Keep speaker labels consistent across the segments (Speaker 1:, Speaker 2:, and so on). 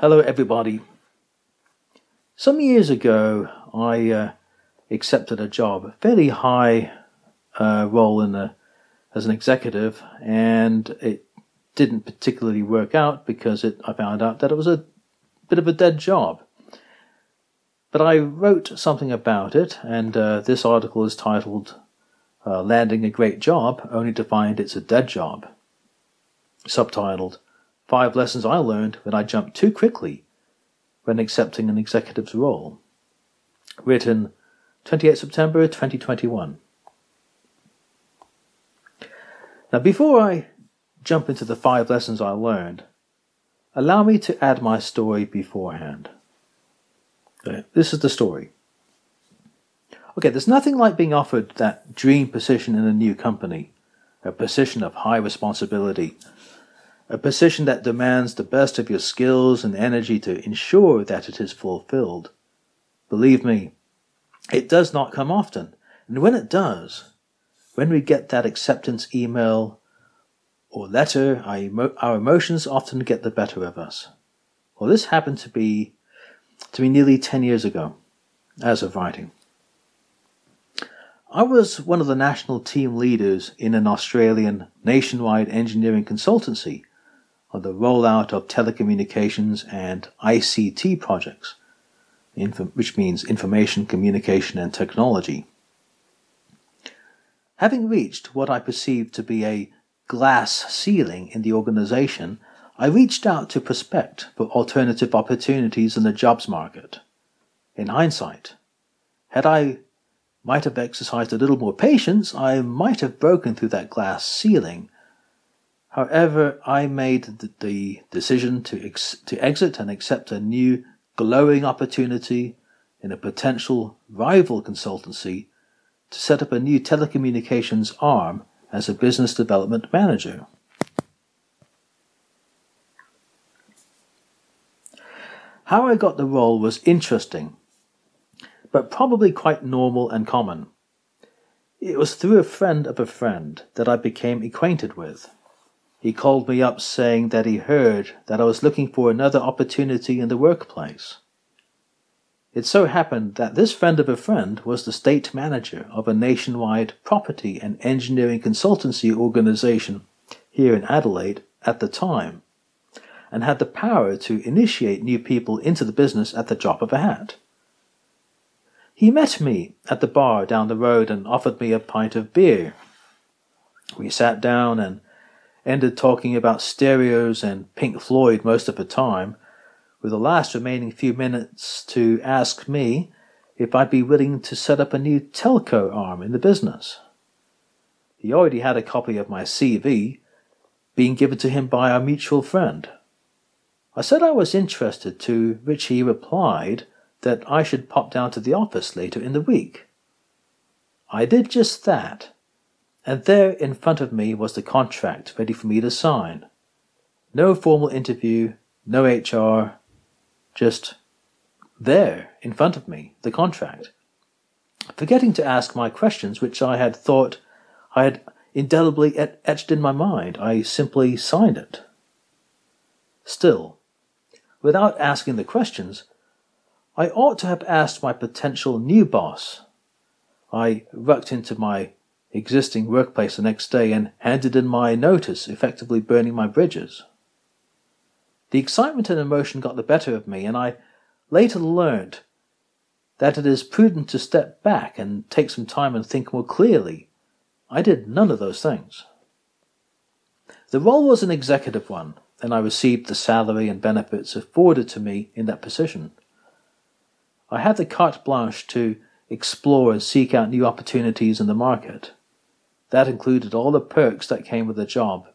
Speaker 1: Hello, everybody. Some years ago, I uh, accepted a job, a fairly high uh, role in the, as an executive, and it didn't particularly work out because it, I found out that it was a bit of a dead job. But I wrote something about it, and uh, this article is titled uh, Landing a Great Job Only to Find It's a Dead Job. Subtitled Five Lessons I Learned When I Jumped Too Quickly When Accepting an Executive's Role. Written 28 September 2021. Now, before I jump into the five lessons I learned, allow me to add my story beforehand. Okay, this is the story. Okay, there's nothing like being offered that dream position in a new company, a position of high responsibility, a position that demands the best of your skills and energy to ensure that it is fulfilled. Believe me, it does not come often. And when it does, when we get that acceptance email or letter, our, emo- our emotions often get the better of us. Well, this happened to be to me nearly 10 years ago, as of writing. I was one of the national team leaders in an Australian nationwide engineering consultancy of the rollout of telecommunications and ICT projects, which means information, communication, and technology. Having reached what I perceived to be a glass ceiling in the organization, I reached out to prospect for alternative opportunities in the jobs market. In hindsight, had I might have exercised a little more patience, I might have broken through that glass ceiling However, I made the, decision to, ex- to exit and accept a new glowing opportunity in a potential rival consultancy to set up a new telecommunications arm as a business development manager. How I got the role was interesting, but probably quite normal and common. It was through a friend of a friend that I became acquainted with. He called me up saying that he heard that I was looking for another opportunity in the workplace. It so happened that this friend of a friend was the state manager of a nationwide property and engineering consultancy organization here in Adelaide at the time, and had the power to initiate new people into the business at the drop of a hat. He met me at the bar down the road and offered me a pint of beer. We sat down and ended talking about stereos and Pink Floyd most of the time, with the last remaining few minutes to ask me if I'd be willing to set up a new telco arm in the business. He already had a copy of my CV, being given to him by our mutual friend. I said I was interested, to which he replied that I should pop down to the office later in the week. I did just that and there in front of me was the contract ready for me to sign. No formal interview, no HR, just there in front of me, the contract. Forgetting to ask my questions, which I had thought I had indelibly et- etched in my mind, I simply signed it. Still, without asking the questions, I ought to have asked my potential new boss. I rucked into my existing workplace the next day and handed in my notice, effectively burning my bridges. The excitement and emotion got the better of me, and I later learned that it is prudent to step back and take some time and think more clearly. I did none of those things. The role was an executive one, and I received the salary and benefits afforded to me in that position. I had the carte blanche to explore and seek out new opportunities in the market. That included all the perks that came with the job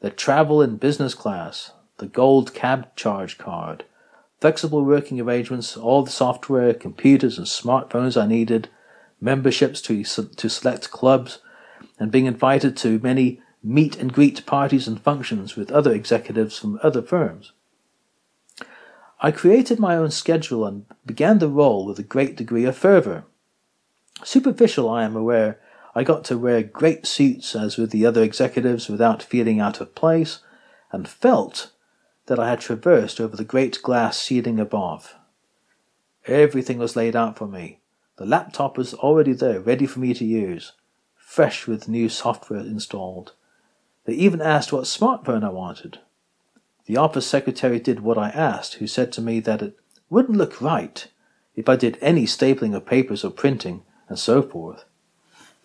Speaker 1: the travel in business class, the gold cab charge card, flexible working arrangements, all the software, computers, and smartphones I needed, memberships to, to select clubs, and being invited to many meet and greet parties and functions with other executives from other firms. I created my own schedule and began the role with a great degree of fervor. Superficial, I am aware, I got to wear great suits as with the other executives without feeling out of place, and felt that I had traversed over the great glass ceiling above. Everything was laid out for me. The laptop was already there, ready for me to use, fresh with new software installed. They even asked what smartphone I wanted. The office secretary did what I asked, who said to me that it wouldn't look right if I did any stapling of papers or printing and so forth.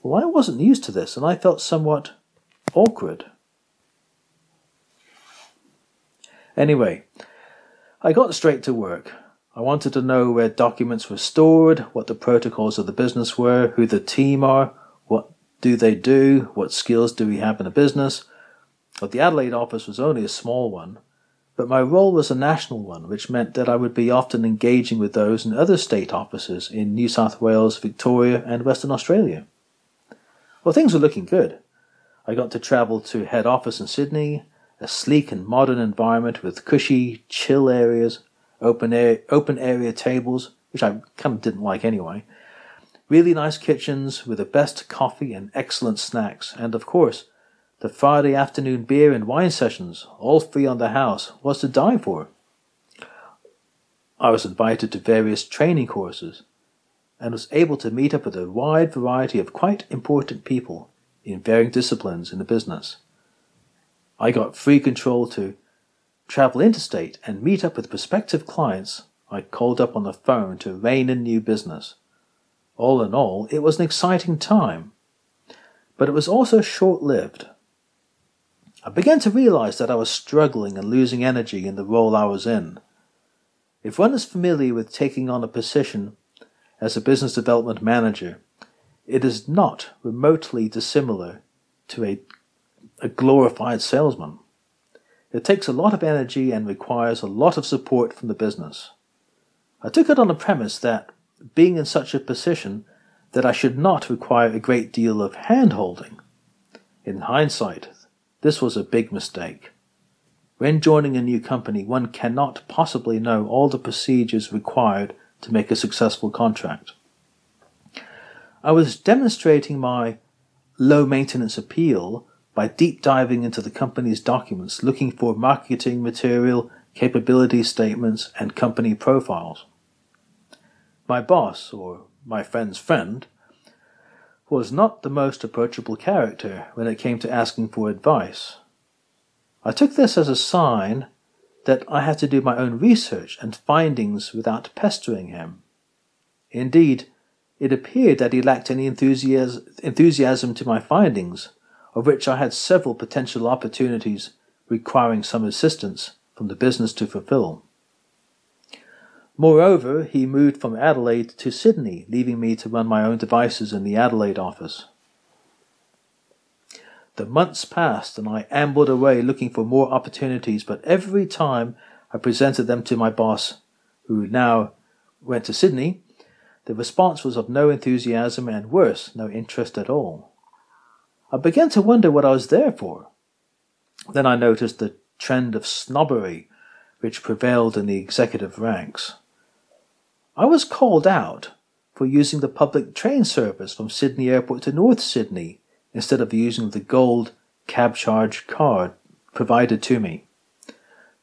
Speaker 1: Well, I wasn't used to this, and I felt somewhat awkward. Anyway, I got straight to work. I wanted to know where documents were stored, what the protocols of the business were, who the team are, what do they do, what skills do we have in a business. But the Adelaide office was only a small one, but my role was a national one, which meant that I would be often engaging with those in other state offices in New South Wales, Victoria, and Western Australia. Well, things were looking good. I got to travel to head office in Sydney, a sleek and modern environment with cushy, chill areas, open air, open area tables, which I kind of didn't like anyway, really nice kitchens with the best coffee and excellent snacks, and of course, the Friday afternoon beer and wine sessions, all free on the house, was to die for. I was invited to various training courses and was able to meet up with a wide variety of quite important people in varying disciplines in the business. I got free control to travel interstate and meet up with prospective clients I called up on the phone to rein in new business. All in all, it was an exciting time, but it was also short lived. I began to realize that I was struggling and losing energy in the role I was in. If one is familiar with taking on a position as a business development manager, it is not remotely dissimilar to a, a glorified salesman. It takes a lot of energy and requires a lot of support from the business. I took it on the premise that, being in such a position, that I should not require a great deal of hand holding. In hindsight, this was a big mistake. When joining a new company, one cannot possibly know all the procedures required to make a successful contract. I was demonstrating my low maintenance appeal by deep diving into the company's documents looking for marketing material, capability statements, and company profiles. My boss, or my friend's friend, was not the most approachable character when it came to asking for advice. I took this as a sign that I had to do my own research and findings without pestering him. Indeed, it appeared that he lacked any enthusiasm to my findings, of which I had several potential opportunities requiring some assistance from the business to fulfill. Moreover, he moved from Adelaide to Sydney, leaving me to run my own devices in the Adelaide office. The months passed and I ambled away looking for more opportunities, but every time I presented them to my boss, who now went to Sydney, the response was of no enthusiasm and worse, no interest at all. I began to wonder what I was there for. Then I noticed the trend of snobbery which prevailed in the executive ranks. I was called out for using the public train service from Sydney Airport to North Sydney instead of using the gold cab charge card provided to me.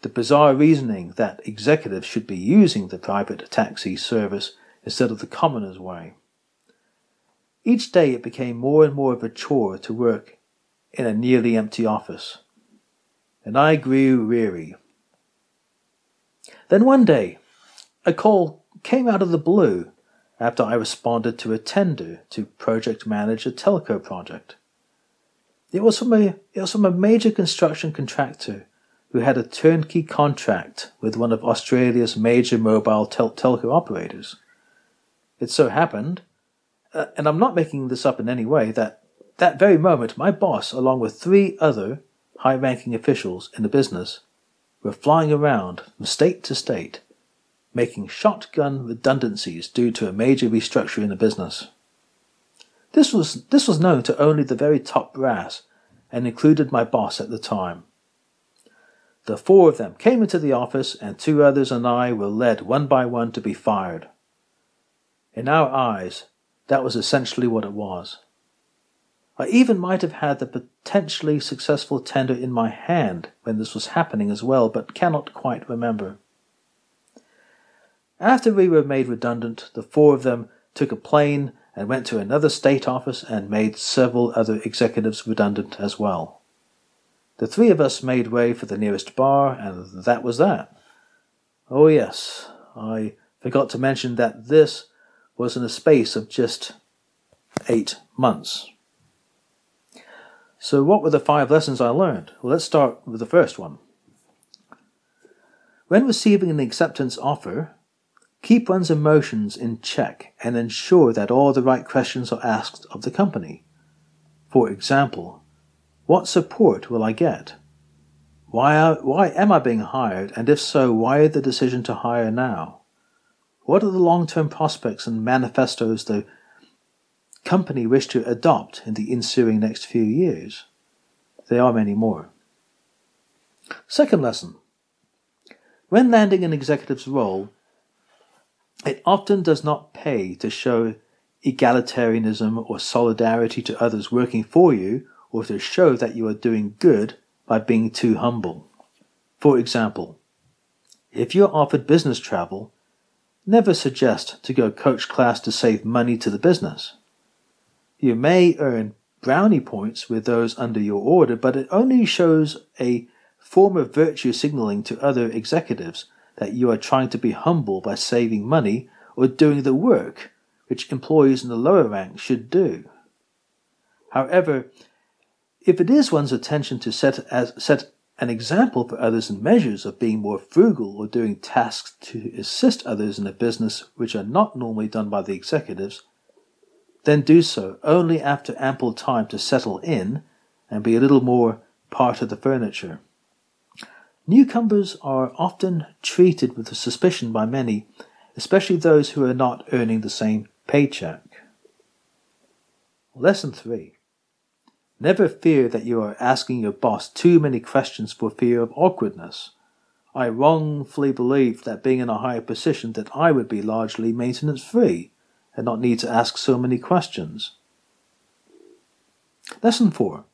Speaker 1: The bizarre reasoning that executives should be using the private taxi service instead of the commoner's way. Each day it became more and more of a chore to work in a nearly empty office, and I grew weary. Then one day, a call came out of the blue after I responded to a tender to project manage a telco project. It was from a, it was from a major construction contractor who had a turnkey contract with one of Australia's major mobile tel- telco operators. It so happened, uh, and I'm not making this up in any way, that that very moment my boss, along with three other high ranking officials in the business, were flying around from state to state, making shotgun redundancies due to a major restructure in the business. This was, this was known to only the very top brass and included my boss at the time. The four of them came into the office, and two others and I were led one by one to be fired. In our eyes, that was essentially what it was. I even might have had the potentially successful tender in my hand when this was happening as well, but cannot quite remember. After we were made redundant, the four of them took a plane and went to another state office and made several other executives redundant as well. The three of us made way for the nearest bar, and that was that. Oh, yes, I forgot to mention that this was in a space of just eight months. So, what were the five lessons I learned? Well, let's start with the first one. When receiving an acceptance offer, keep one's emotions in check and ensure that all the right questions are asked of the company. For example, what support will I get? Why, why am I being hired? And if so, why the decision to hire now? What are the long term prospects and manifestos the company wish to adopt in the ensuing next few years. There are many more. Second lesson When landing an executive's role, it often does not pay to show egalitarianism or solidarity to others working for you or to show that you are doing good by being too humble. For example, if you're offered business travel, never suggest to go coach class to save money to the business. You may earn brownie points with those under your order, but it only shows a form of virtue signaling to other executives that you are trying to be humble by saving money or doing the work which employees in the lower rank should do. However, if it is one's intention to set, as, set an example for others in measures of being more frugal or doing tasks to assist others in a business which are not normally done by the executives, then do so only after ample time to settle in and be a little more part of the furniture. Newcomers are often treated with suspicion by many, especially those who are not earning the same paycheck. Lesson 3 Never fear that you are asking your boss too many questions for fear of awkwardness. I wrongfully believed that being in a higher position that I would be largely maintenance free and not need to ask so many questions. Lesson 4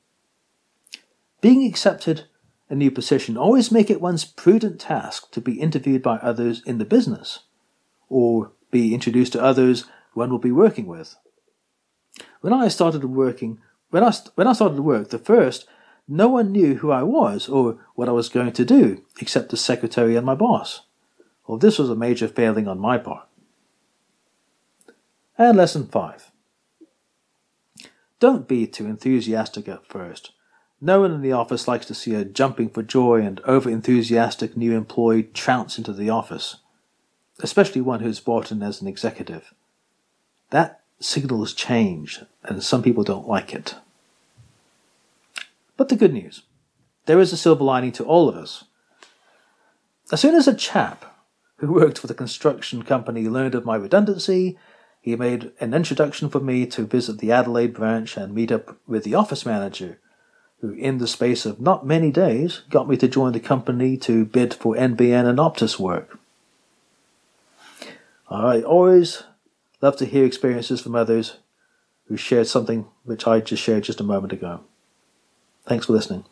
Speaker 1: Being accepted a new position, always make it one's prudent task to be interviewed by others in the business, or be introduced to others one will be working with. When I started working, when I, when I started work, the first, no one knew who I was or what I was going to do, except the secretary and my boss. Well, this was a major failing on my part. And lesson 5. Don't be too enthusiastic at first. No one in the office likes to see a jumping for joy and over enthusiastic new employee trounce into the office, especially one who's brought in as an executive. That signals change, and some people don't like it. But the good news there is a silver lining to all of us. As soon as a chap who worked for the construction company learned of my redundancy, he made an introduction for me to visit the Adelaide branch and meet up with the office manager, who, in the space of not many days, got me to join the company to bid for NBN and Optus work. I always love to hear experiences from others who shared something which I just shared just a moment ago. Thanks for listening.